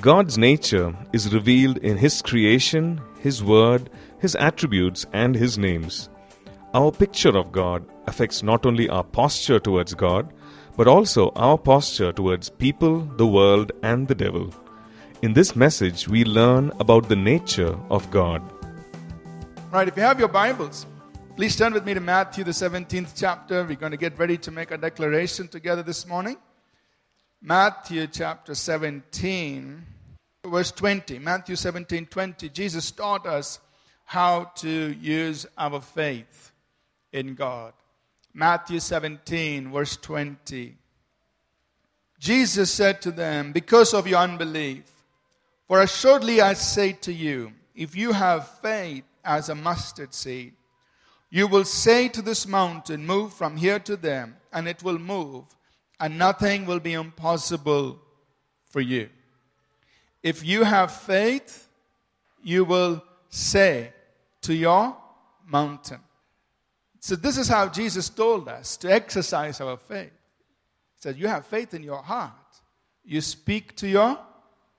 God's nature is revealed in His creation, His word, His attributes, and His names. Our picture of God affects not only our posture towards God, but also our posture towards people, the world, and the devil. In this message, we learn about the nature of God. All right, if you have your Bibles, please turn with me to Matthew, the 17th chapter. We're going to get ready to make a declaration together this morning. Matthew chapter 17, verse 20. Matthew 17, 20. Jesus taught us how to use our faith in God. Matthew 17, verse 20. Jesus said to them, Because of your unbelief, for assuredly I say to you, if you have faith as a mustard seed, you will say to this mountain, Move from here to there, and it will move, and nothing will be impossible for you. If you have faith, you will say to your mountain. So, this is how Jesus told us to exercise our faith. He said, You have faith in your heart. You speak to your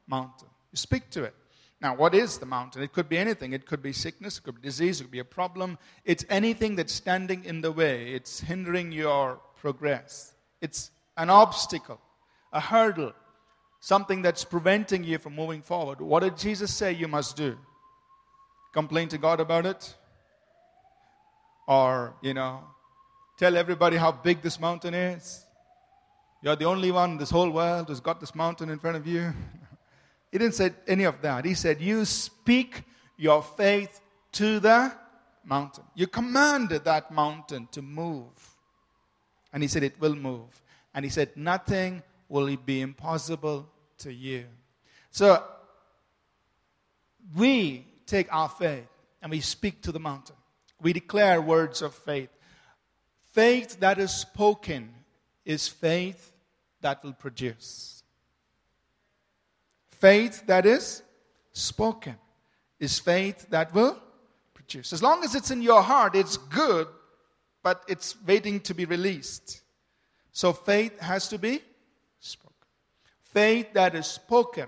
mountain. You speak to it. Now, what is the mountain? It could be anything. It could be sickness, it could be disease, it could be a problem. It's anything that's standing in the way, it's hindering your progress. It's an obstacle, a hurdle, something that's preventing you from moving forward. What did Jesus say you must do? Complain to God about it? or, you know, tell everybody how big this mountain is. You're the only one in this whole world who's got this mountain in front of you. he didn't say any of that. He said, You speak your faith to the mountain. You commanded that mountain to move. And he said, It will move. And he said, Nothing will be impossible to you. So we take our faith and we speak to the mountain we declare words of faith. Faith that is spoken is faith that will produce. Faith that is spoken is faith that will produce. As long as it's in your heart, it's good, but it's waiting to be released. So faith has to be spoken. Faith that is spoken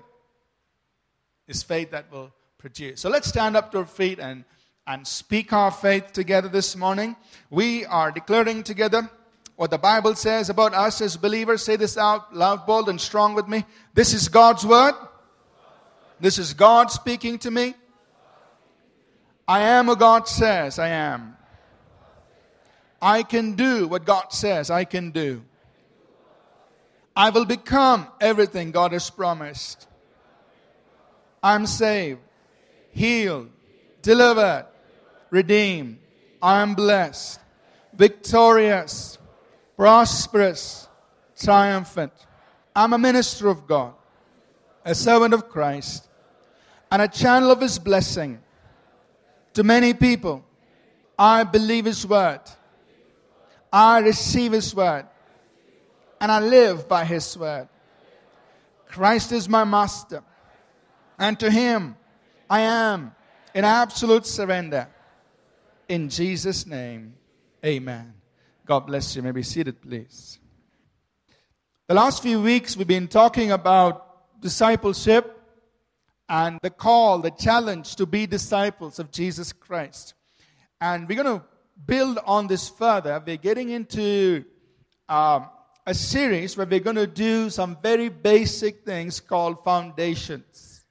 is faith that will produce. So let's stand up to our feet and and speak our faith together this morning. We are declaring together what the Bible says about us as believers. Say this out loud, bold, and strong with me. This is God's word. This is God speaking to me. I am what God says I am. I can do what God says I can do. I will become everything God has promised. I'm saved, healed, delivered, redeemed. I am blessed, victorious, prosperous, triumphant. I'm a minister of God, a servant of Christ, and a channel of His blessing to many people. I believe His word. I receive His word. And I live by His word. Christ is my master. And to Him I am in absolute surrender. In Jesus' name, amen. God bless you. May be seated, please. The last few weeks, we've been talking about discipleship and the call, the challenge to be disciples of Jesus Christ. And we're going to build on this further. We're getting into um, a series where we're going to do some very basic things called foundations.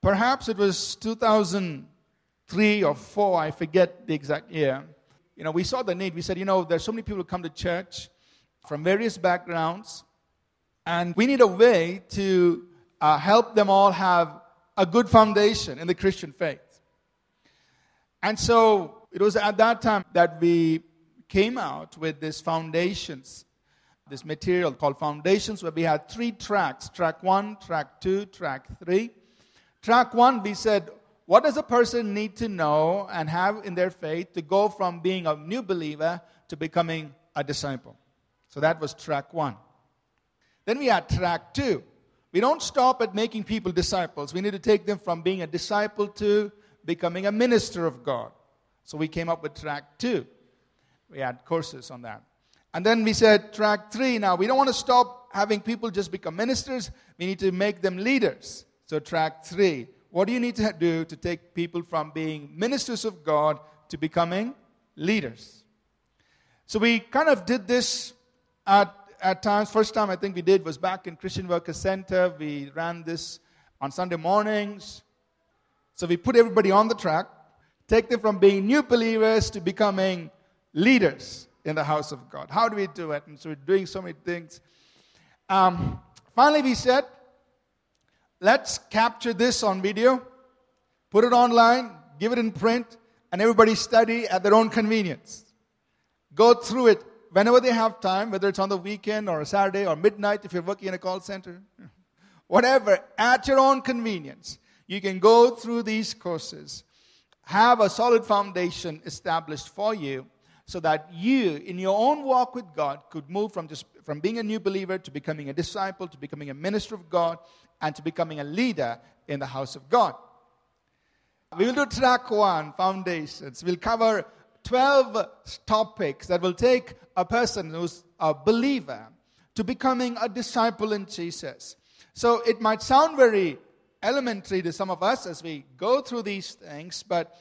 Perhaps it was 2003 or four, I forget the exact year, you know, we saw the need. We said, you know, there's so many people who come to church from various backgrounds, and we need a way to uh, help them all have a good foundation in the Christian faith. And so it was at that time that we came out with this foundations, this material called foundations, where we had three tracks track one, track two, track three. Track one, we said, what does a person need to know and have in their faith to go from being a new believer to becoming a disciple? So that was track one. Then we had track two. We don't stop at making people disciples. We need to take them from being a disciple to becoming a minister of God. So we came up with track two. We had courses on that. And then we said track three. Now, we don't want to stop having people just become ministers. We need to make them leaders. So, track three. What do you need to do to take people from being ministers of God to becoming leaders? So, we kind of did this at, at times. First time I think we did was back in Christian Worker Center. We ran this on Sunday mornings. So, we put everybody on the track, take them from being new believers to becoming leaders in the house of God. How do we do it? And so, we're doing so many things. Um, finally, we said, let's capture this on video, put it online, give it in print, and everybody study at their own convenience. Go through it whenever they have time, whether it's on the weekend or a Saturday or midnight if you're working in a call center. Whatever, at your own convenience. You can go through these courses, have a solid foundation established for you so that you, in your own walk with God, could move from just from being a new believer to becoming a disciple, to becoming a minister of God, and to becoming a leader in the house of God. We will do track one, foundations. We'll cover 12 topics that will take a person who's a believer to becoming a disciple in Jesus. So it might sound very elementary to some of us as we go through these things, but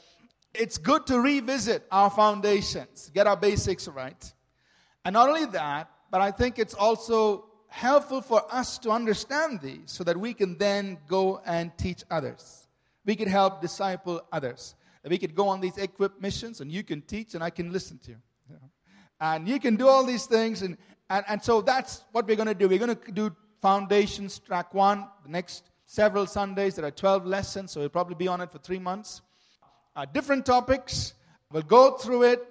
it's good to revisit our foundations, get our basics right. And not only that, but I think it's also helpful for us to understand these so that we can then go and teach others. We could help disciple others. We could go on these equipped missions and you can teach and I can listen to you. And you can do all these things. And, and, and so that's what we're going to do. We're going to do foundations track one. The next several Sundays, there are 12 lessons, so we'll probably be on it for three months. Uh, different topics. We'll go through it.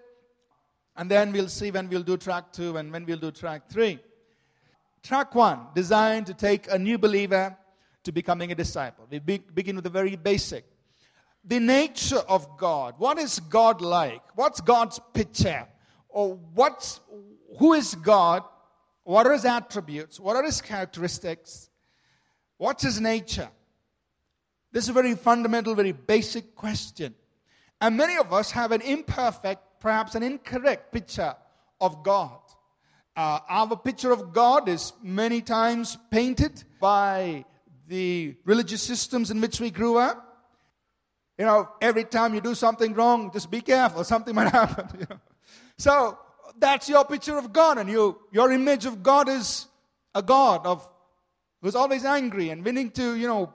And then we'll see when we'll do track two and when we'll do track three. Track one, designed to take a new believer to becoming a disciple. We be, begin with the very basic. The nature of God. What is God like? What's God's picture? Or what's, who is God? What are his attributes? What are his characteristics? What's his nature? This is a very fundamental, very basic question. And many of us have an imperfect, perhaps an incorrect picture of God. Uh, our picture of God is many times painted by the religious systems in which we grew up. You know, every time you do something wrong, just be careful, something might happen. You know? So that's your picture of God, and you, your image of God is a God of who's always angry and willing to, you know,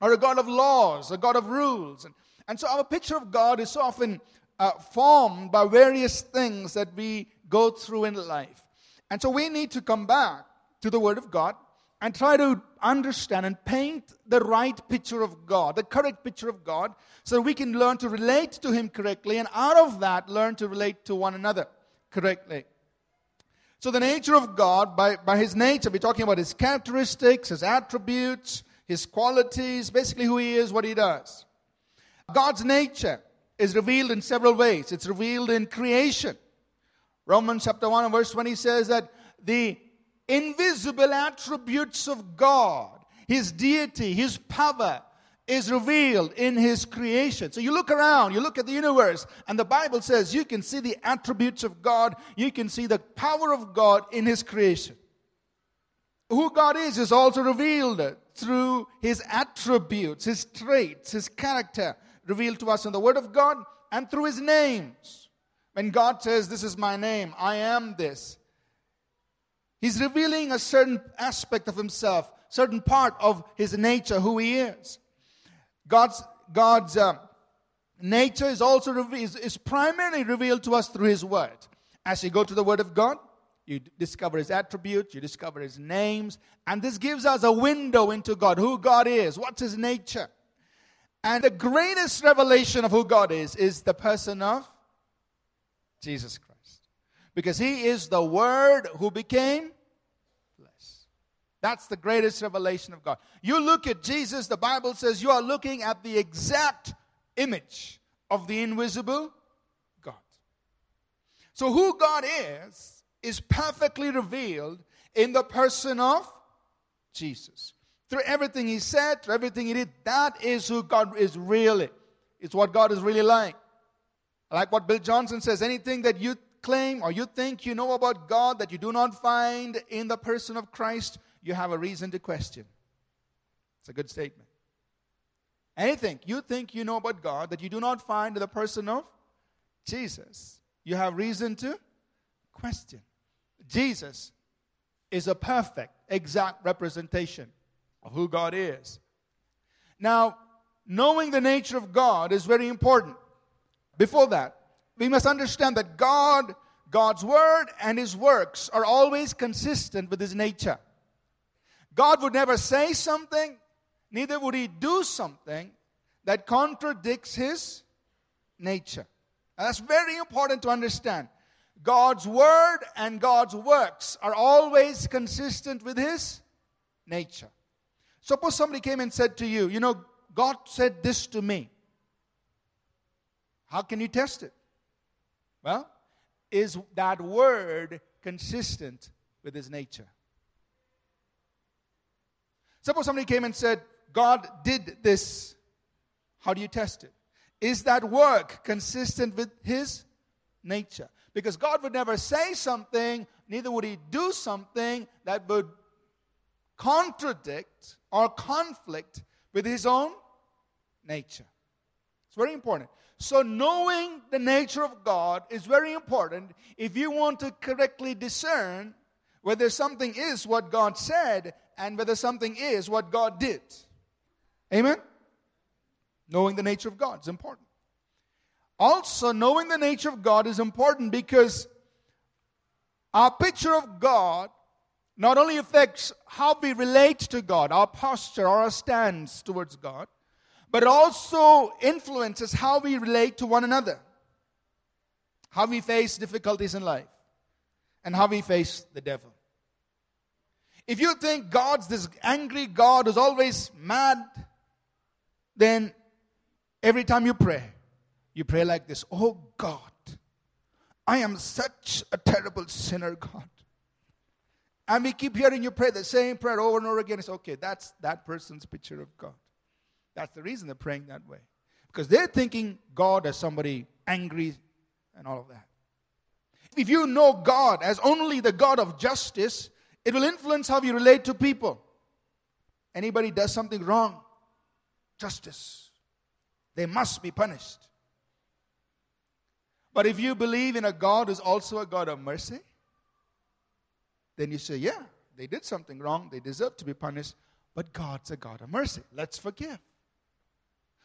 or a God of laws, a God of rules. And, and so our picture of God is often uh, formed by various things that we go through in life. And so we need to come back to the Word of God and try to understand and paint the right picture of God, the correct picture of God, so we can learn to relate to Him correctly, and out of that, learn to relate to one another correctly. So, the nature of God, by, by His nature, we're talking about His characteristics, His attributes, His qualities, basically who He is, what He does. God's nature is revealed in several ways. It's revealed in creation. Romans chapter 1 and verse 20 says that the invisible attributes of God, His deity, His power, is revealed in His creation. So you look around, you look at the universe, and the Bible says you can see the attributes of God, you can see the power of God in His creation. Who God is is also revealed through His attributes, His traits, His character, revealed to us in the Word of God and through His names. When God says, This is my name, I am this, He's revealing a certain aspect of Himself, certain part of His nature, who He is. God's, God's uh, nature is also is, is primarily revealed to us through His Word. As you go to the Word of God, you discover His attributes, you discover His names, and this gives us a window into God, who God is, what's His nature. And the greatest revelation of who God is is the person of Jesus Christ. Because he is the Word who became flesh. That's the greatest revelation of God. You look at Jesus, the Bible says you are looking at the exact image of the invisible God. So, who God is, is perfectly revealed in the person of Jesus. Through everything he said, through everything he did, that is who God is really. It's what God is really like. Like what Bill Johnson says anything that you claim or you think you know about God that you do not find in the person of Christ, you have a reason to question. It's a good statement. Anything you think you know about God that you do not find in the person of Jesus, you have reason to question. Jesus is a perfect, exact representation of who God is. Now, knowing the nature of God is very important. Before that, we must understand that God, God's word and his works are always consistent with his nature. God would never say something, neither would he do something that contradicts his nature. And that's very important to understand. God's word and God's works are always consistent with his nature. Suppose somebody came and said to you, You know, God said this to me. How can you test it? Well, is that word consistent with his nature? Suppose somebody came and said, God did this. How do you test it? Is that work consistent with his nature? Because God would never say something, neither would he do something that would contradict or conflict with his own nature. It's very important. So, knowing the nature of God is very important if you want to correctly discern whether something is what God said and whether something is what God did. Amen? Knowing the nature of God is important. Also, knowing the nature of God is important because our picture of God not only affects how we relate to God, our posture our stance towards God, but it also influences how we relate to one another, how we face difficulties in life, and how we face the devil. If you think God's this angry God who's always mad, then every time you pray, you pray like this Oh God, I am such a terrible sinner, God. And we keep hearing you pray the same prayer over and over again. It's okay, that's that person's picture of God. That's the reason they're praying that way. Because they're thinking God as somebody angry and all of that. If you know God as only the God of justice, it will influence how you relate to people. Anybody does something wrong, justice. They must be punished. But if you believe in a God who's also a God of mercy, then you say, yeah, they did something wrong, they deserve to be punished, but God's a God of mercy. Let's forgive.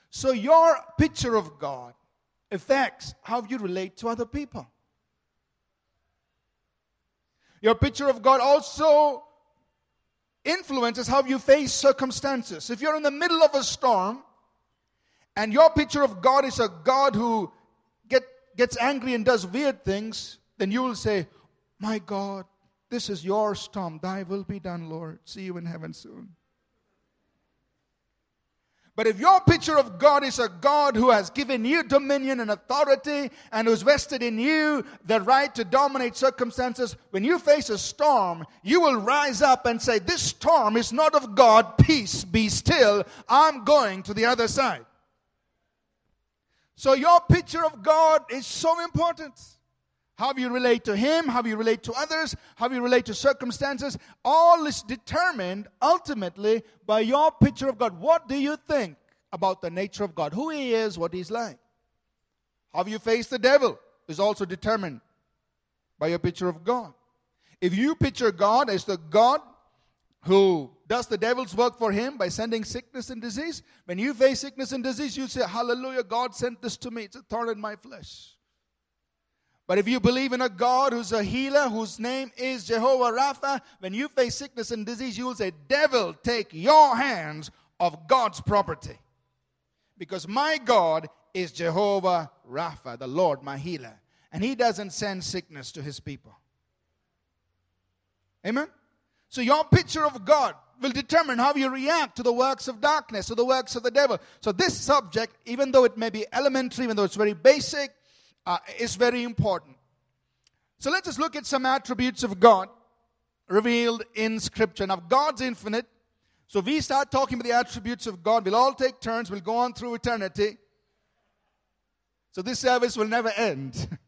So your picture of God affects how you relate to other people. Your picture of God also influences how you face circumstances. If you're in the middle of a storm and your picture of God is a God who get, gets angry and does weird things, then you will say, My God, this is your storm. Thy will be done, Lord. See you in heaven soon. But if your picture of God is a God who has given you dominion and authority and who's vested in you the right to dominate circumstances, when you face a storm, you will rise up and say, This storm is not of God. Peace, be still. I'm going to the other side. So, your picture of God is so important. How you relate to Him, how you relate to others, how you relate to circumstances, all is determined ultimately by your picture of God. What do you think about the nature of God? Who He is, what He's like. How you face the devil is also determined by your picture of God. If you picture God as the God who does the devil's work for him by sending sickness and disease, when you face sickness and disease, you say, Hallelujah, God sent this to me. It's a thorn in my flesh. But if you believe in a God who's a healer, whose name is Jehovah Rapha, when you face sickness and disease, you will say, Devil, take your hands of God's property. Because my God is Jehovah Rapha, the Lord, my healer. And he doesn't send sickness to his people. Amen? So your picture of God will determine how you react to the works of darkness, to the works of the devil. So this subject, even though it may be elementary, even though it's very basic, uh, is very important. So let us just look at some attributes of God revealed in Scripture. Now, God's infinite. So we start talking about the attributes of God. We'll all take turns. We'll go on through eternity. So this service will never end.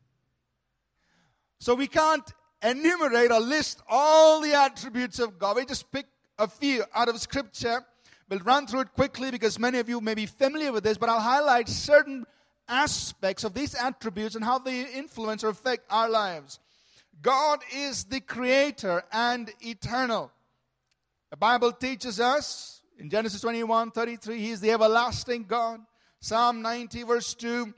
So we can't enumerate or list all the attributes of God. We just pick a few out of Scripture. We'll run through it quickly because many of you may be familiar with this, but I'll highlight certain aspects of these attributes and how they influence or affect our lives. God is the creator and eternal. The Bible teaches us in Genesis 21 33, He is the everlasting God. Psalm 90, verse 2,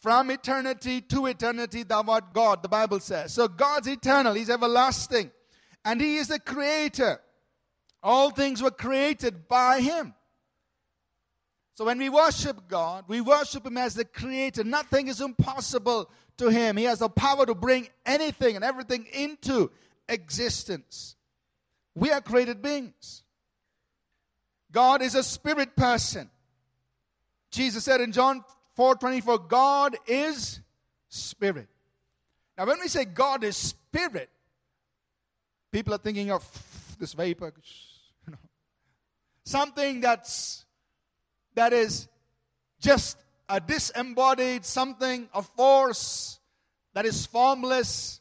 from eternity to eternity, thou art God, the Bible says. So God's eternal, He's everlasting, and He is the creator. All things were created by Him. So when we worship God, we worship Him as the creator. Nothing is impossible to Him. He has the power to bring anything and everything into existence. We are created beings. God is a spirit person. Jesus said in John 4 24, God is spirit. Now, when we say God is spirit, people are thinking of this vapor, you know, something that's that is just a disembodied something, a force that is formless.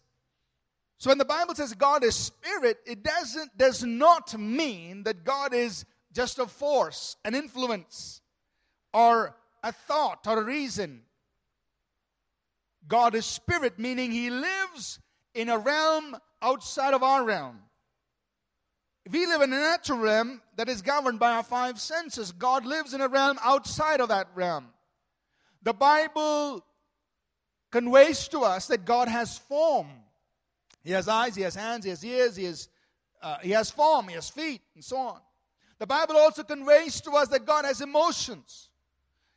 So when the Bible says God is spirit, it doesn't does not mean that God is just a force, an influence, or a thought or a reason. God is spirit, meaning he lives in a realm outside of our realm. We live in a natural realm that is governed by our five senses, God lives in a realm outside of that realm. The Bible conveys to us that God has form. He has eyes, he has hands, he has ears, he has, uh, he has form, he has feet, and so on. The Bible also conveys to us that God has emotions.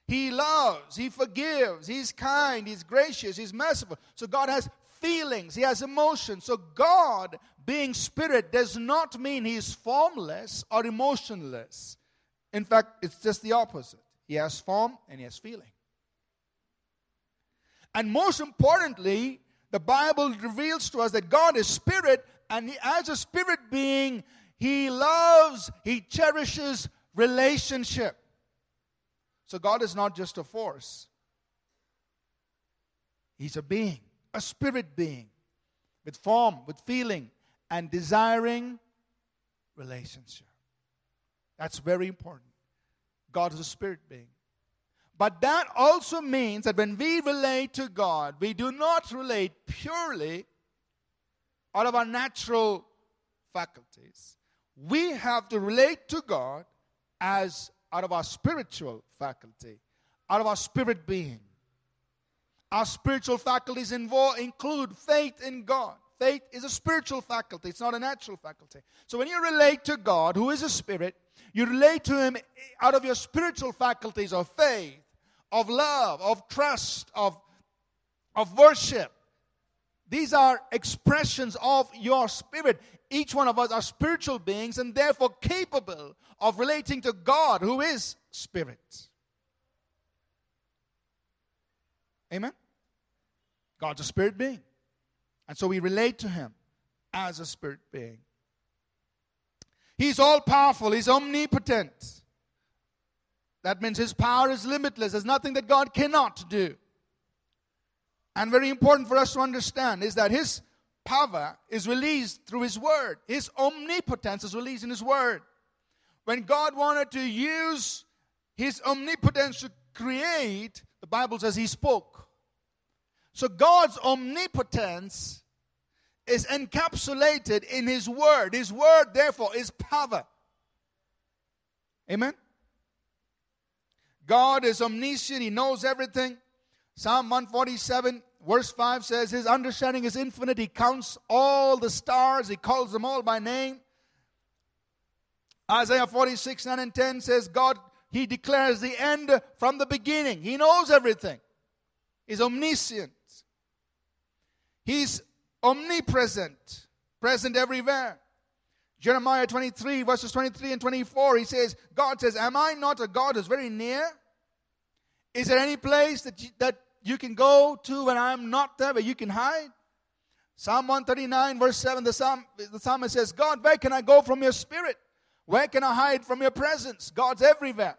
He loves, He forgives, He's kind, He's gracious, He's merciful. So God has feelings, He has emotions. So God, being spirit, does not mean He's formless or emotionless. In fact, it's just the opposite. He has form and He has feeling. And most importantly, the Bible reveals to us that God is spirit, and he, as a spirit being, he loves, He cherishes relationship. So God is not just a force, He's a being, a spirit being, with form, with feeling, and desiring relationship. That's very important. God is a spirit being. But that also means that when we relate to God, we do not relate purely out of our natural faculties we have to relate to God as out of our spiritual faculty, out of our spirit being. Our spiritual faculties involve, include faith in God. Faith is a spiritual faculty, it's not a natural faculty. So when you relate to God, who is a spirit, you relate to Him out of your spiritual faculties of faith, of love, of trust, of, of worship. These are expressions of your spirit. Each one of us are spiritual beings and therefore capable of relating to God, who is spirit. Amen? God's a spirit being. And so we relate to him as a spirit being. He's all powerful, he's omnipotent. That means his power is limitless. There's nothing that God cannot do. And very important for us to understand is that his power is released through His Word. His omnipotence is released in His Word. When God wanted to use His omnipotence to create, the Bible says He spoke. So God's omnipotence is encapsulated in His Word. His Word, therefore, is power. Amen? God is omniscient, He knows everything. Psalm 147 verse 5 says, His understanding is infinite. He counts all the stars, He calls them all by name. Isaiah 46, 9 and 10 says, God, He declares the end from the beginning. He knows everything. He's omniscient. He's omnipresent, present everywhere. Jeremiah 23, verses 23 and 24, he says, God says, Am I not a God who's very near? Is there any place that, you, that you can go to when I'm not there, where you can hide. Psalm 139, verse 7, the, psalm, the psalmist says, God, where can I go from your spirit? Where can I hide from your presence? God's everywhere.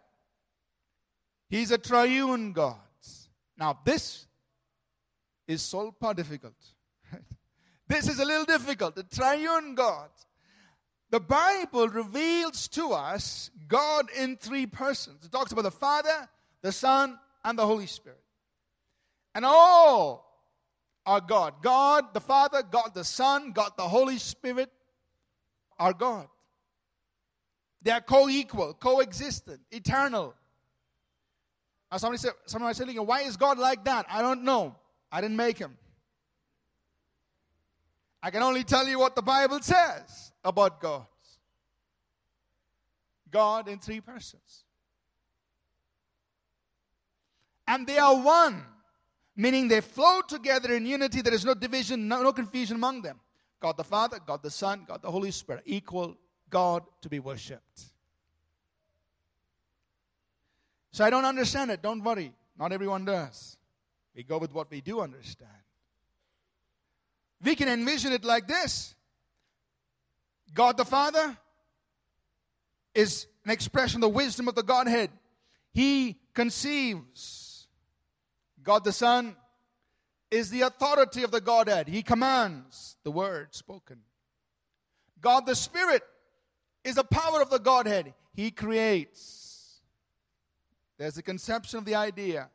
He's a triune God. Now, this is so difficult. Right? This is a little difficult. The triune God. The Bible reveals to us God in three persons. It talks about the Father, the Son, and the Holy Spirit. And all are God. God the Father, God the Son, God the Holy Spirit are God. They are co equal, coexistent, eternal. Now, somebody said, somebody said, why is God like that? I don't know. I didn't make him. I can only tell you what the Bible says about God. God in three persons. And they are one, meaning they flow together in unity. There is no division, no, no confusion among them. God the Father, God the Son, God the Holy Spirit, equal God to be worshipped. So I don't understand it. Don't worry. Not everyone does. We go with what we do understand. We can envision it like this God the Father is an expression of the wisdom of the Godhead. He conceives. God the Son is the authority of the Godhead. He commands the word spoken. God the Spirit is the power of the Godhead. He creates. There's the conception of the idea.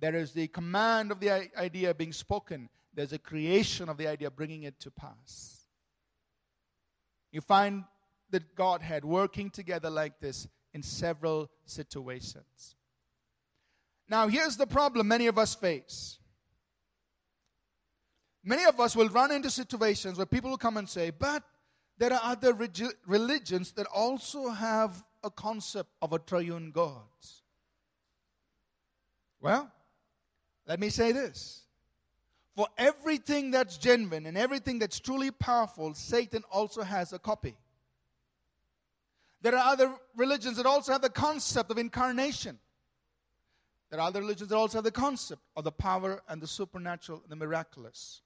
There is the command of the idea being spoken. There's a creation of the idea bringing it to pass. You find the Godhead working together like this in several situations. Now, here's the problem many of us face. Many of us will run into situations where people will come and say, but there are other religions that also have a concept of a triune God. Well, let me say this. For everything that's genuine and everything that's truly powerful, Satan also has a copy. There are other religions that also have the concept of incarnation. There are other religions that also have the concept of the power and the supernatural and the miraculous.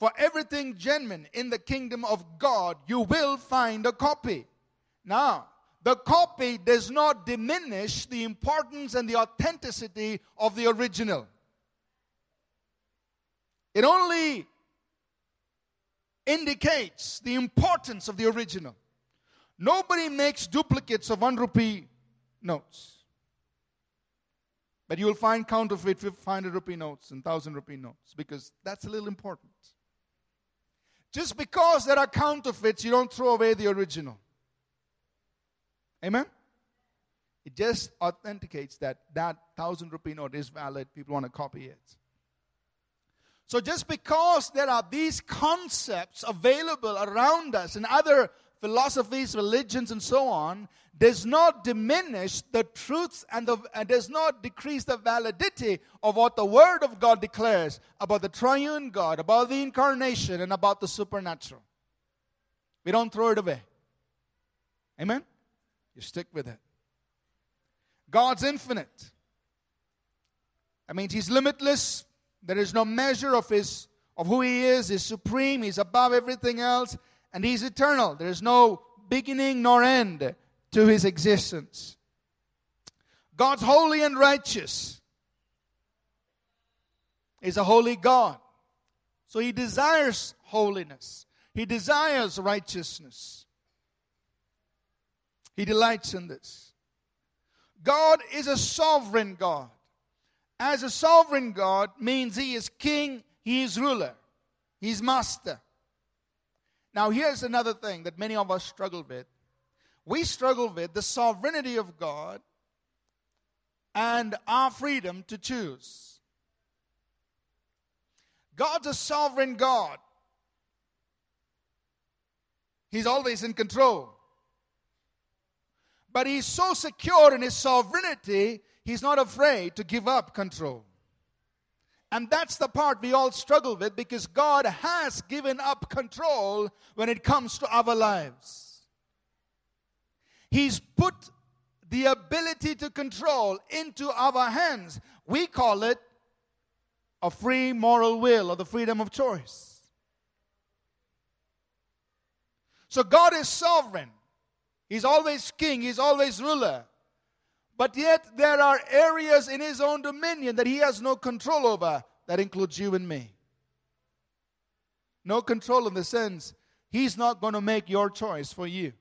For everything genuine in the kingdom of God, you will find a copy. Now, the copy does not diminish the importance and the authenticity of the original. It only indicates the importance of the original. Nobody makes duplicates of one rupee notes. But you will find counterfeit 500 rupee notes and 1000 rupee notes because that's a little important. Just because there are counterfeits, you don't throw away the original. Amen? It just authenticates that that thousand rupee note is valid. People want to copy it. So just because there are these concepts available around us and other philosophies, religions, and so on, does not diminish the truth and, the, and does not decrease the validity of what the Word of God declares about the triune God, about the incarnation, and about the supernatural. We don't throw it away. Amen? You stick with it. God's infinite. That means He's limitless. There is no measure of His of who He is. He's supreme. He's above everything else, and He's eternal. There is no beginning nor end to his existence. God's holy and righteous. Is a holy God. So he desires holiness. He desires righteousness. He delights in this. God is a sovereign God. As a sovereign God means he is king, he is ruler, he's master. Now, here's another thing that many of us struggle with we struggle with the sovereignty of God and our freedom to choose. God's a sovereign God. He's always in control. But he's so secure in his sovereignty, he's not afraid to give up control. And that's the part we all struggle with because God has given up control when it comes to our lives. He's put the ability to control into our hands. We call it a free moral will or the freedom of choice. So God is sovereign. He's always king, he's always ruler. But yet there are areas in his own dominion that he has no control over. That includes you and me. No control in the sense He's not going to make your choice for you.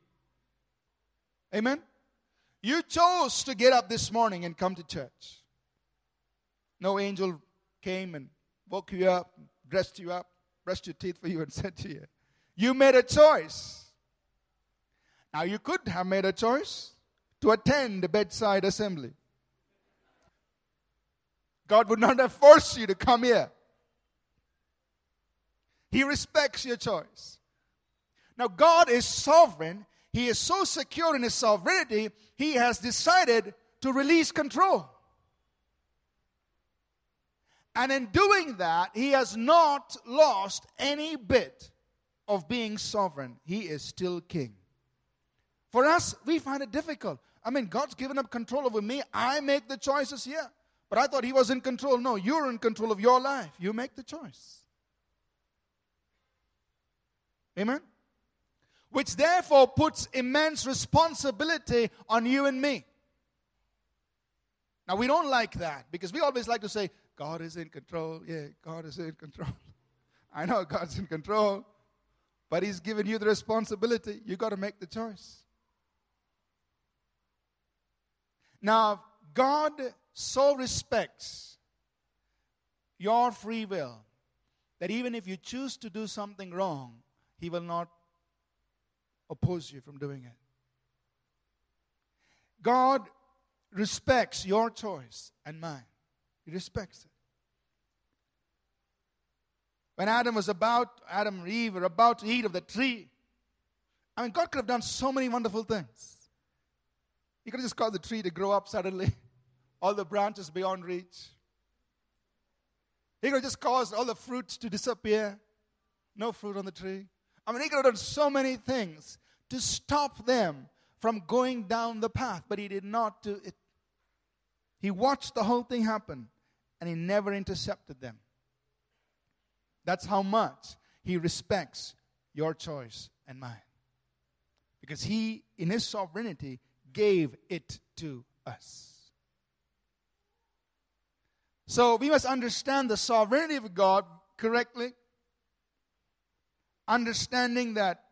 Amen? You chose to get up this morning and come to church. No angel came and woke you up, dressed you up, brushed your teeth for you, and said to you, You made a choice. Now, you could have made a choice to attend the bedside assembly. God would not have forced you to come here. He respects your choice. Now, God is sovereign. He is so secure in His sovereignty, He has decided to release control. And in doing that, He has not lost any bit of being sovereign. He is still king. For us, we find it difficult. I mean, God's given up control over me. I make the choices here. But I thought He was in control. No, you're in control of your life. You make the choice. Amen? Which therefore puts immense responsibility on you and me. Now, we don't like that because we always like to say, God is in control. Yeah, God is in control. I know God's in control, but He's given you the responsibility. You've got to make the choice. Now, God so respects your free will that even if you choose to do something wrong, He will not oppose you from doing it. God respects your choice and mine, He respects it. When Adam was about, Adam and Eve were about to eat of the tree, I mean, God could have done so many wonderful things. He could just caused the tree to grow up suddenly, all the branches beyond reach. He could just caused all the fruits to disappear. No fruit on the tree. I mean, he could have done so many things to stop them from going down the path, but he did not do it. He watched the whole thing happen and he never intercepted them. That's how much he respects your choice and mine. Because he, in his sovereignty, gave it to us. So we must understand the sovereignty of God correctly, understanding that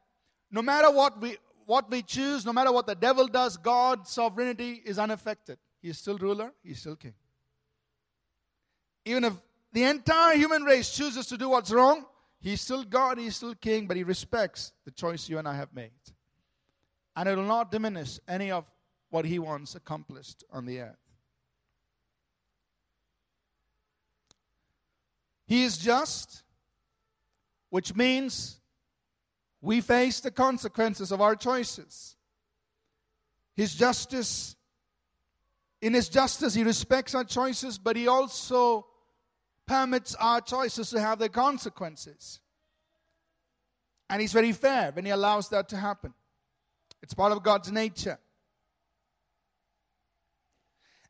no matter what we what we choose, no matter what the devil does, God's sovereignty is unaffected. He is still ruler, he is still king. Even if the entire human race chooses to do what's wrong, he's still God, he's still king, but he respects the choice you and I have made. And it will not diminish any of what he wants accomplished on the earth. He is just, which means we face the consequences of our choices. His justice, in His justice, He respects our choices, but He also permits our choices to have their consequences. And He's very fair when He allows that to happen. It's part of God's nature.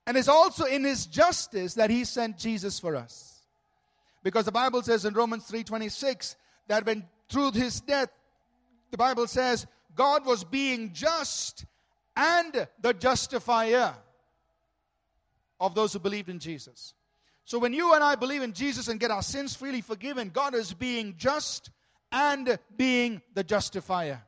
And it's also in his justice that he sent Jesus for us. Because the Bible says in Romans 3:26 that when through his death the Bible says God was being just and the justifier of those who believed in Jesus. So when you and I believe in Jesus and get our sins freely forgiven, God is being just and being the justifier.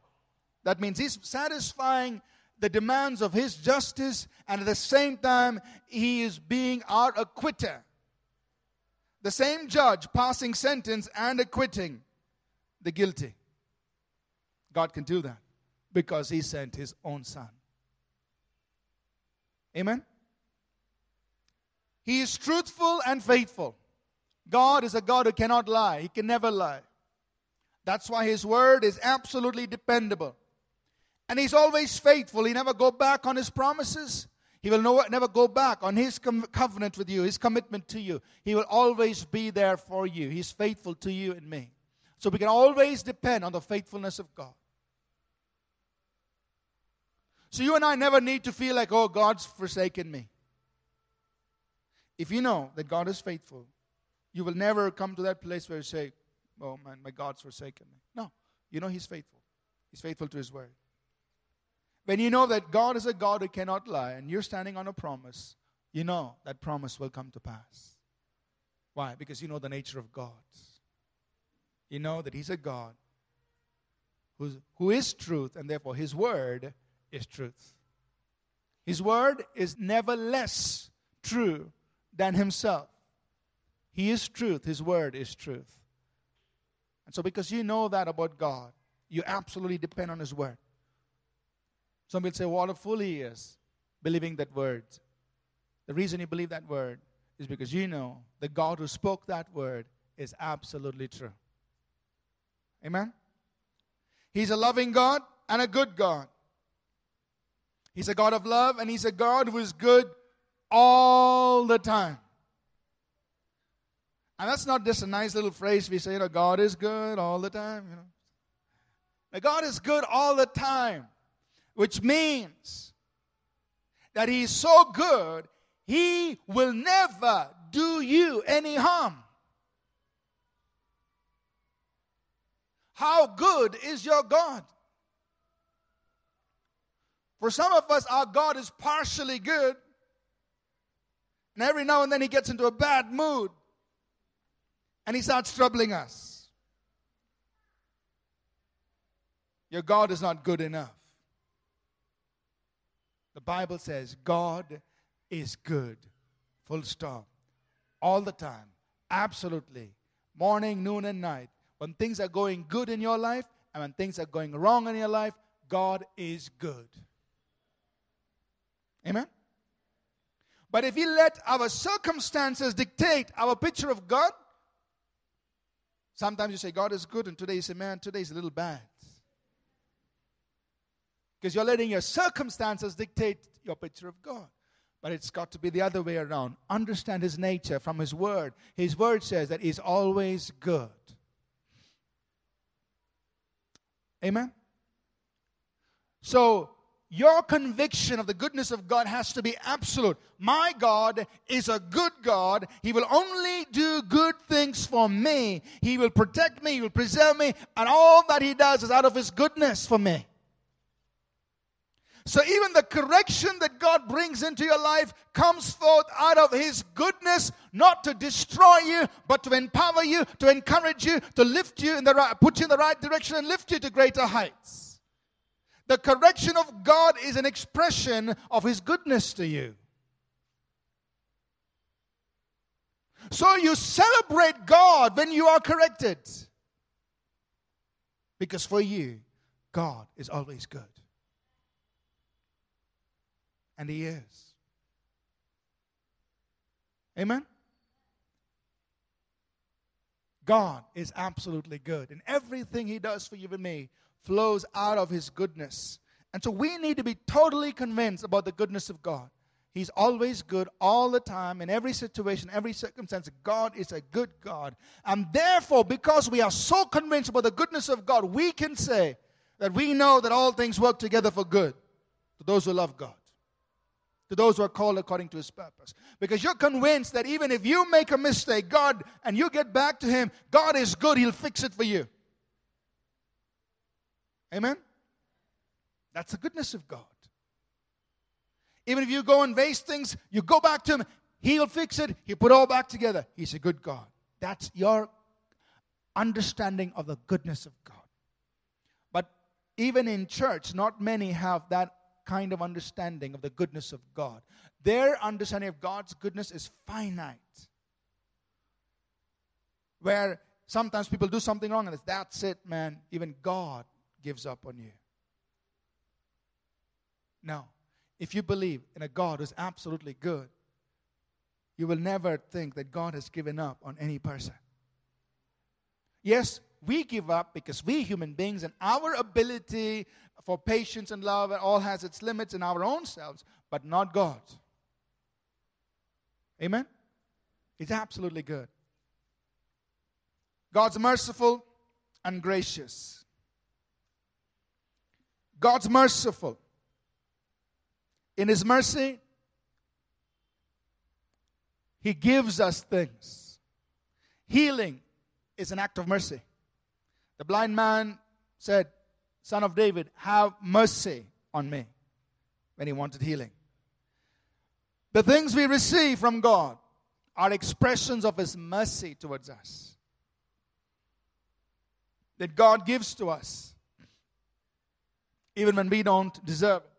That means He's satisfying the demands of his justice, and at the same time, he is being our acquitter. The same judge passing sentence and acquitting the guilty. God can do that because he sent his own son. Amen? He is truthful and faithful. God is a God who cannot lie, he can never lie. That's why his word is absolutely dependable. And he's always faithful. He never go back on his promises. He will never go back on his covenant with you, his commitment to you. He will always be there for you. He's faithful to you and me. So we can always depend on the faithfulness of God. So you and I never need to feel like, oh, God's forsaken me. If you know that God is faithful, you will never come to that place where you say, oh man, my God's forsaken me. No, you know He's faithful. He's faithful to His word. When you know that God is a God who cannot lie and you're standing on a promise, you know that promise will come to pass. Why? Because you know the nature of God. you know that He's a God who's, who is truth, and therefore His word is truth. His word is never less true than Himself. He is truth, His word is truth. And so, because you know that about God, you absolutely depend on His word. Some will say, What a fool he is, believing that word. The reason you believe that word is because you know the God who spoke that word is absolutely true. Amen? He's a loving God and a good God. He's a God of love and He's a God who is good all the time. And that's not just a nice little phrase we say, you know, God is good all the time, you know. Now, God is good all the time, which means that He's so good, He will never do you any harm. How good is your God? For some of us, our God is partially good. And every now and then he gets into a bad mood and he starts troubling us. Your God is not good enough. The Bible says God is good, full stop, all the time, absolutely, morning, noon, and night. When things are going good in your life and when things are going wrong in your life, God is good. Amen? But if we let our circumstances dictate our picture of God, sometimes you say God is good, and today you say, man, today is a little bad. Because you're letting your circumstances dictate your picture of God. But it's got to be the other way around. Understand His nature from His Word. His Word says that He's always good. Amen? So, your conviction of the goodness of God has to be absolute. My God is a good God. He will only do good things for me. He will protect me, He will preserve me, and all that He does is out of His goodness for me. So even the correction that God brings into your life comes forth out of His goodness, not to destroy you, but to empower you, to encourage you, to lift you in the right, put you in the right direction and lift you to greater heights. The correction of God is an expression of His goodness to you. So you celebrate God when you are corrected. Because for you, God is always good. And He is. Amen? God is absolutely good. And everything He does for you and me flows out of His goodness. And so we need to be totally convinced about the goodness of God. He's always good all the time, in every situation, every circumstance. God is a good God. And therefore, because we are so convinced about the goodness of God, we can say that we know that all things work together for good to those who love God to those who are called according to his purpose. Because you're convinced that even if you make a mistake, God, and you get back to him, God is good, he'll fix it for you. Amen? That's the goodness of God. Even if you go and waste things, you go back to him, he'll fix it, he'll put it all back together. He's a good God. That's your understanding of the goodness of God. But even in church, not many have that kind of understanding of the goodness of God. Their understanding of God's goodness is finite. Where sometimes people do something wrong and it's that's it, man. Even God gives up on you. Now, If you believe in a God who's absolutely good, you will never think that God has given up on any person. Yes, we give up because we human beings and our ability for patience and love and all has its limits in our own selves, but not God. Amen? It's absolutely good. God's merciful and gracious. God's merciful. In His mercy, He gives us things. Healing is an act of mercy. The blind man said, Son of David, have mercy on me when he wanted healing. The things we receive from God are expressions of his mercy towards us. that God gives to us, even when we don't deserve it.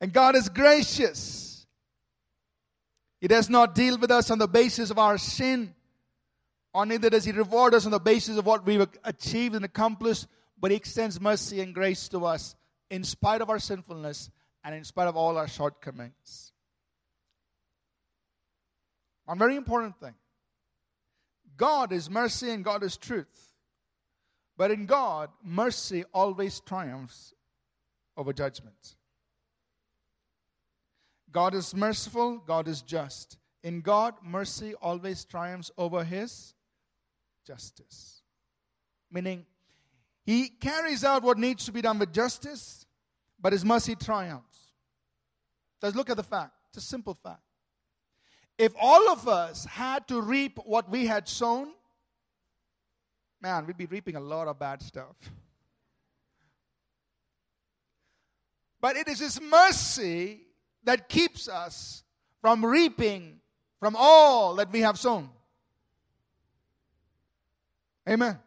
And God is gracious. He does not deal with us on the basis of our sin, or neither does He reward us on the basis of what we've achieved and accomplished, but He extends mercy and grace to us in spite of our sinfulness and in spite of all our shortcomings. One very important thing God is mercy and God is truth. But in God, mercy always triumphs over judgment. God is merciful, God is just. In God, mercy always triumphs over his justice. Meaning, he carries out what needs to be done with justice, but his mercy triumphs. Let's look at the fact. It's a simple fact. If all of us had to reap what we had sown, man, we'd be reaping a lot of bad stuff. But it is His mercy that keeps us from reaping from all that we have sown. Amen.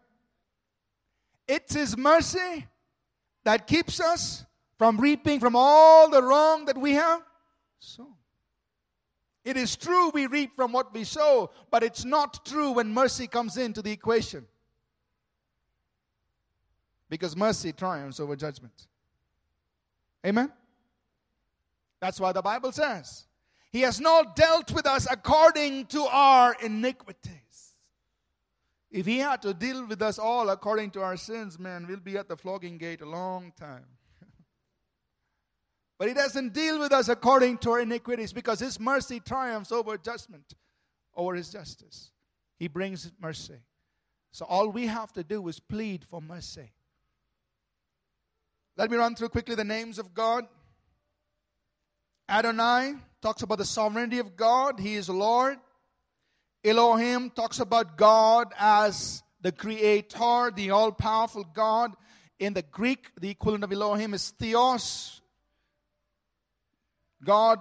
It's His mercy that keeps us from reaping from all the wrong that we have sown. It is true we reap from what we sow, but it's not true when mercy comes into the equation. Because mercy triumphs over judgment. Amen? That's why the Bible says, He has not dealt with us according to our iniquities. If He had to deal with us all according to our sins, man, we'll be at the flogging gate a long time. But he doesn't deal with us according to our iniquities because his mercy triumphs over judgment, over his justice. He brings mercy. So all we have to do is plead for mercy. Let me run through quickly the names of God. Adonai talks about the sovereignty of God, He is Lord. Elohim talks about God as the creator, the all powerful God. In the Greek, the equivalent of Elohim is Theos, God,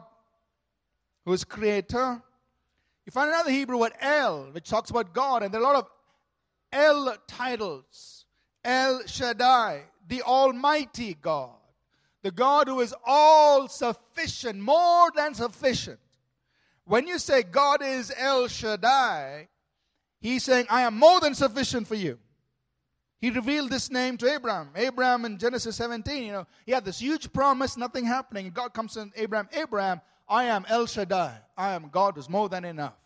who is creator. You find another Hebrew word El, which talks about God, and there are a lot of El titles. El Shaddai, the Almighty God, the God who is all sufficient, more than sufficient. When you say God is El Shaddai, he's saying, I am more than sufficient for you. He revealed this name to Abraham. Abraham in Genesis 17, you know, he had this huge promise, nothing happening. God comes to Abraham, Abraham, I am El Shaddai. I am God who's more than enough.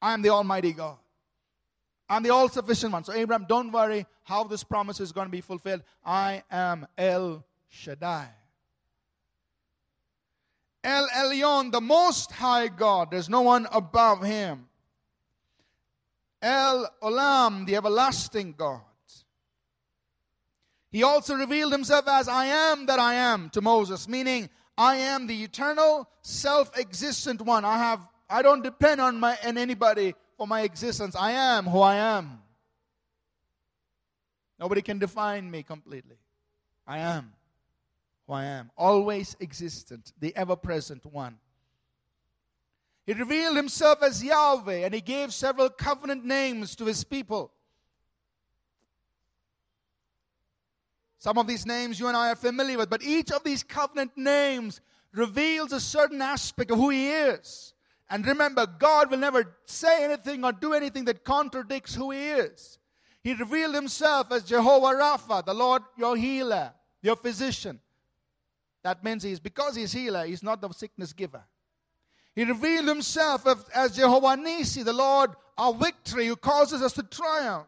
I am the Almighty God. I'm the all sufficient one. So, Abraham, don't worry how this promise is going to be fulfilled. I am El Shaddai. El Elyon, the most high God. There's no one above him. El Olam, the everlasting God. He also revealed himself as I am that I am to Moses, meaning I am the eternal, self-existent one. I have I don't depend on my and anybody for my existence. I am who I am. Nobody can define me completely. I am who I am, always existent, the ever present one. He revealed himself as Yahweh and he gave several covenant names to his people. Some of these names you and I are familiar with, but each of these covenant names reveals a certain aspect of who he is. And remember, God will never say anything or do anything that contradicts who he is. He revealed himself as Jehovah Rapha, the Lord your healer, your physician. That means he's because he's healer, he's not the sickness giver. He revealed himself as Jehovah Nisi, the Lord of victory, who causes us to triumph.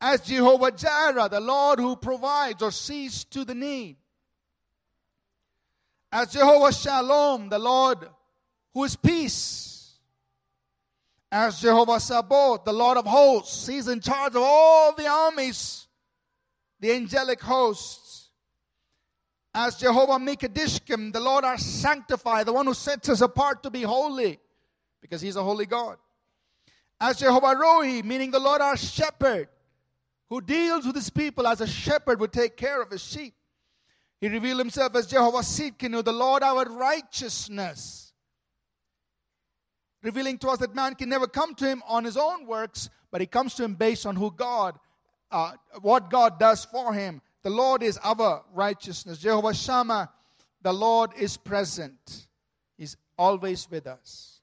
As Jehovah Jireh, the Lord who provides or sees to the need. As Jehovah Shalom, the Lord who is peace. As Jehovah Sabaoth, the Lord of hosts, he's in charge of all the armies, the angelic hosts as Jehovah Mikadishkim, the Lord our sanctifier, the one who sets us apart to be holy, because He's a holy God. As Jehovah Rohi, meaning the Lord our shepherd, who deals with His people as a shepherd would take care of His sheep. He revealed Himself as Jehovah Sidkenu, the Lord our righteousness, revealing to us that man can never come to Him on his own works, but he comes to Him based on who God uh, what God does for him. The Lord is our righteousness. Jehovah Shammah, the Lord is present. He's always with us.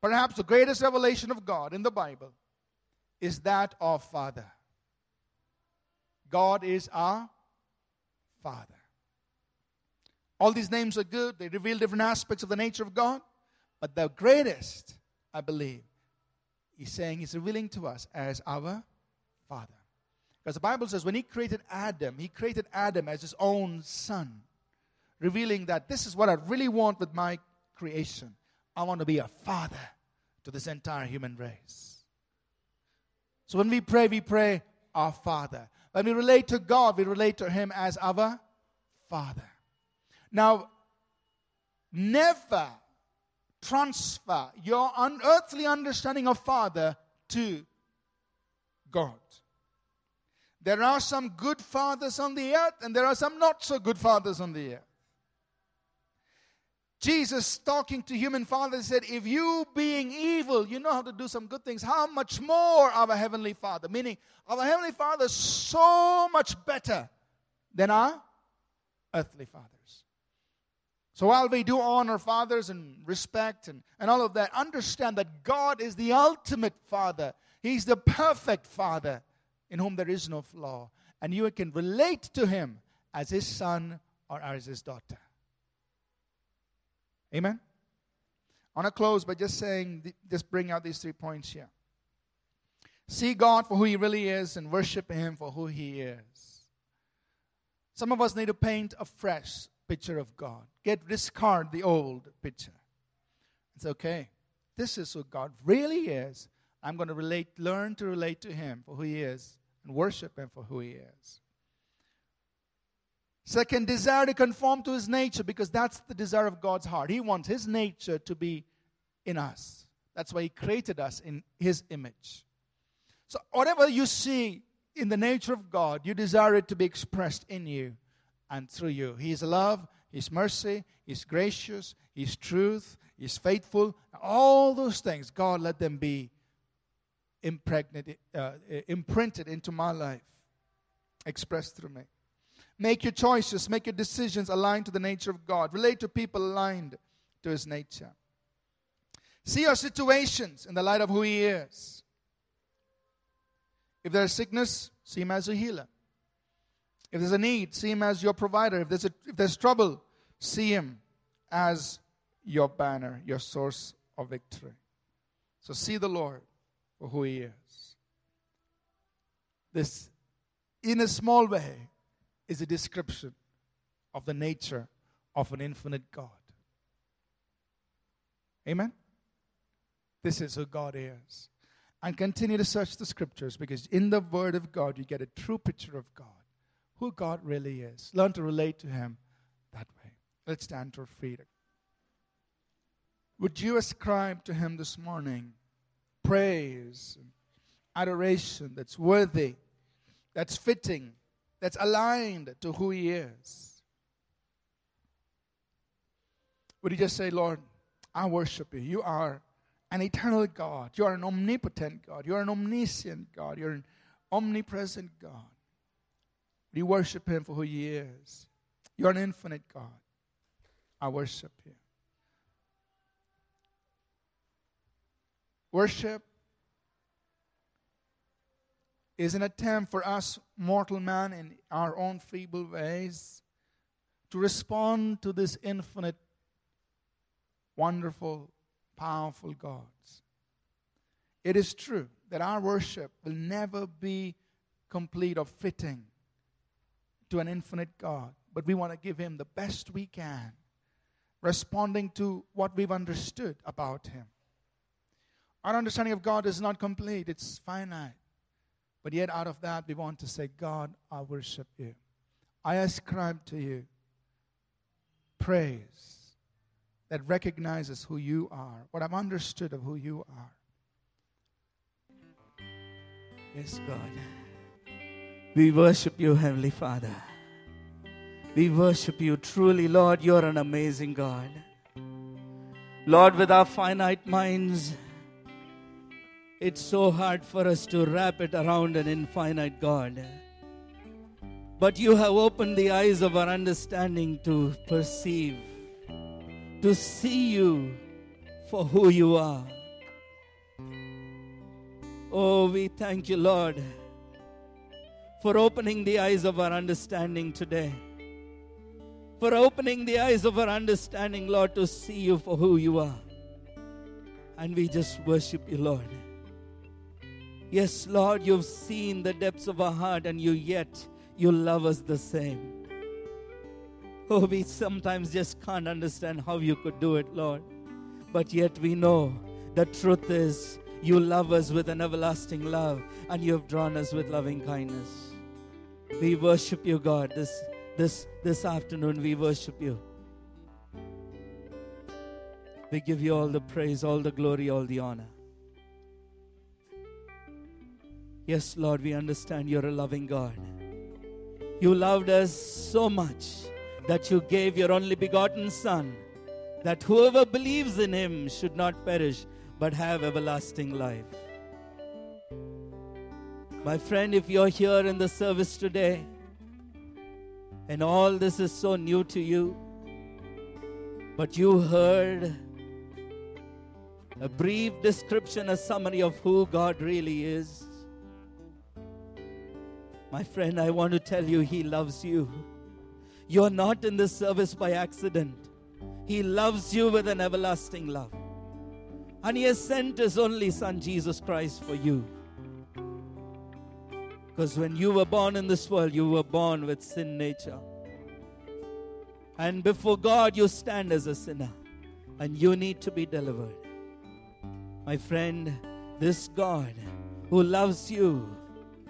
Perhaps the greatest revelation of God in the Bible is that of Father. God is our Father. All these names are good, they reveal different aspects of the nature of God, but the greatest, I believe, He's saying He's revealing to us as our Father. Because the Bible says when He created Adam, He created Adam as His own son, revealing that this is what I really want with my creation. I want to be a father to this entire human race. So when we pray, we pray, Our Father. When we relate to God, we relate to Him as our Father. Now, never transfer your unearthly understanding of Father to God. There are some good fathers on the earth, and there are some not so good fathers on the earth. Jesus, talking to human fathers, said, If you, being evil, you know how to do some good things, how much more our Heavenly Father? Meaning, our Heavenly Father is so much better than our earthly fathers. So while we do honor fathers and respect and, and all of that, understand that God is the ultimate Father. He's the perfect Father in whom there is no flaw. And you can relate to Him as His son or as His daughter. Amen? I want to close by just saying, just bring out these three points here. See God for who He really is and worship Him for who He is. Some of us need to paint a fresh picture of God. Get discard the old picture. It's okay. This is who God really is. I'm going to relate, learn to relate to Him for who He is and worship Him for who He is. Second, desire to conform to his nature because that's the desire of God's heart. He wants his nature to be in us. That's why he created us in his image. So, whatever you see in the nature of God, you desire it to be expressed in you and through you. He is love, His mercy, His gracious, His truth, His faithful. All those things, God, let them be impregnated, uh, imprinted into my life, expressed through me. Make your choices, make your decisions aligned to the nature of God. Relate to people aligned to His nature. See your situations in the light of who He is. If there's sickness, see Him as a healer. If there's a need, see Him as your provider. If there's, a, if there's trouble, see Him as your banner, your source of victory. So see the Lord for who He is. This, in a small way, is a description of the nature of an infinite God. Amen? This is who God is. And continue to search the scriptures because in the Word of God, you get a true picture of God, who God really is. Learn to relate to Him that way. Let's stand to our feet. Would you ascribe to Him this morning praise, adoration that's worthy, that's fitting, that's aligned to who He is. Would you just say, Lord, I worship you. You are an eternal God. You are an omnipotent God. You are an omniscient God. You're an omnipresent God. You worship Him for who He is? You're an infinite God. I worship you. Worship is an attempt for us, mortal man, in our own feeble ways, to respond to this infinite, wonderful, powerful God. It is true that our worship will never be complete or fitting to an infinite God, but we want to give Him the best we can, responding to what we've understood about Him. Our understanding of God is not complete, it's finite. But yet, out of that, we want to say, God, I worship you. I ascribe to you praise that recognizes who you are, what I've understood of who you are. Yes, God. We worship you, Heavenly Father. We worship you truly, Lord. You're an amazing God. Lord, with our finite minds, It's so hard for us to wrap it around an infinite God. But you have opened the eyes of our understanding to perceive, to see you for who you are. Oh, we thank you, Lord, for opening the eyes of our understanding today. For opening the eyes of our understanding, Lord, to see you for who you are. And we just worship you, Lord. Yes, Lord, you've seen the depths of our heart, and you yet you love us the same. Oh, we sometimes just can't understand how you could do it, Lord. But yet we know the truth is you love us with an everlasting love, and you have drawn us with loving kindness. We worship you, God, this this this afternoon we worship you. We give you all the praise, all the glory, all the honor. Yes, Lord, we understand you're a loving God. You loved us so much that you gave your only begotten Son, that whoever believes in him should not perish but have everlasting life. My friend, if you're here in the service today and all this is so new to you, but you heard a brief description, a summary of who God really is. My friend, I want to tell you, He loves you. You're not in this service by accident. He loves you with an everlasting love. And He has sent His only Son, Jesus Christ, for you. Because when you were born in this world, you were born with sin nature. And before God, you stand as a sinner. And you need to be delivered. My friend, this God who loves you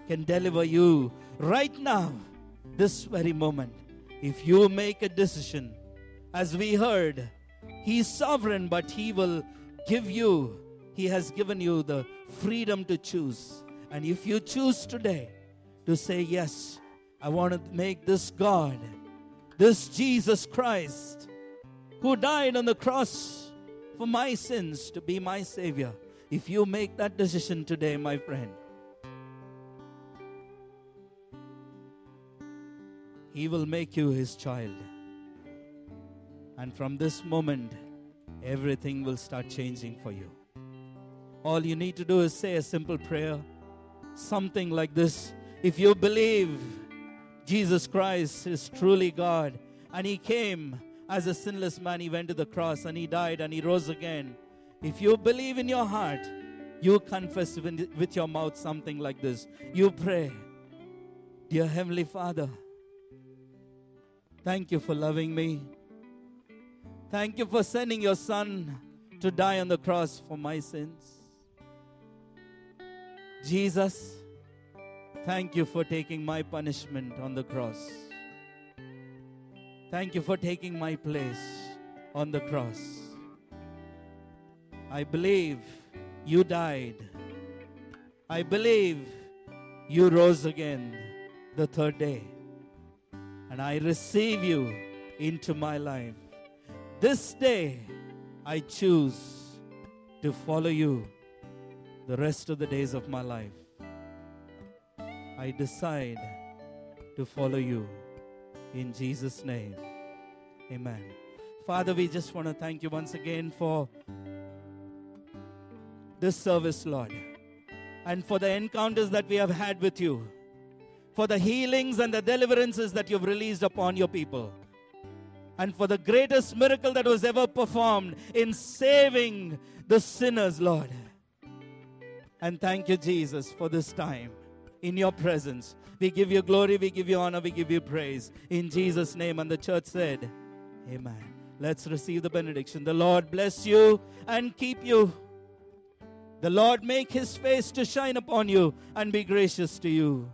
can deliver you right now, this very moment. If you make a decision, as we heard, He's sovereign, but He will give you, He has given you the freedom to choose. And if you choose today to say, Yes, I want to make this God, this Jesus Christ, who died on the cross for my sins to be my Savior, if you make that decision today, my friend, He will make you His child. And from this moment, everything will start changing for you. All you need to do is say a simple prayer, something like this. If you believe Jesus Christ is truly God and He came as a sinless man, He went to the cross and He died and He rose again. If you believe in your heart, you confess with your mouth something like this. You pray, Dear Heavenly Father, thank you for loving me. Thank you for sending your Son to die on the cross for my sins. Jesus, thank you for taking my punishment on the cross. Thank you for taking my place on the cross. I believe you died. I believe you rose again the third day. And I receive you into my life. This day, I choose to follow you the rest of the days of my life. I decide to follow you in Jesus' name. Amen. Father, we just want to thank you once again for this service, Lord, and for the encounters that we have had with you, for the healings and the deliverances that you've released upon your people, and for the greatest miracle that was ever performed in saving the sinners, Lord. And thank you, Jesus, for this time in your presence. We give you glory, we give you honor, we give you praise. In Jesus' name. And the church said, Amen. Let's receive the benediction. The Lord bless you and keep you. The Lord make his face to shine upon you and be gracious to you.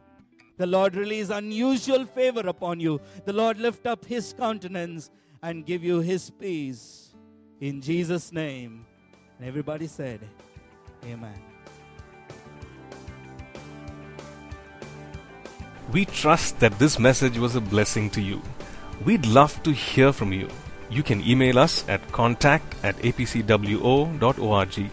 The Lord release unusual favor upon you. The Lord lift up his countenance and give you his peace. In Jesus' name. And everybody said, Amen. We trust that this message was a blessing to you. We'd love to hear from you. You can email us at contact at apcwo.org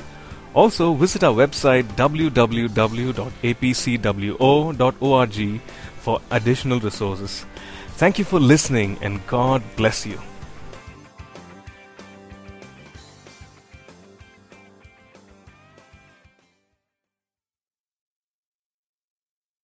Also, visit our website www.apcwo.org for additional resources. Thank you for listening and God bless you.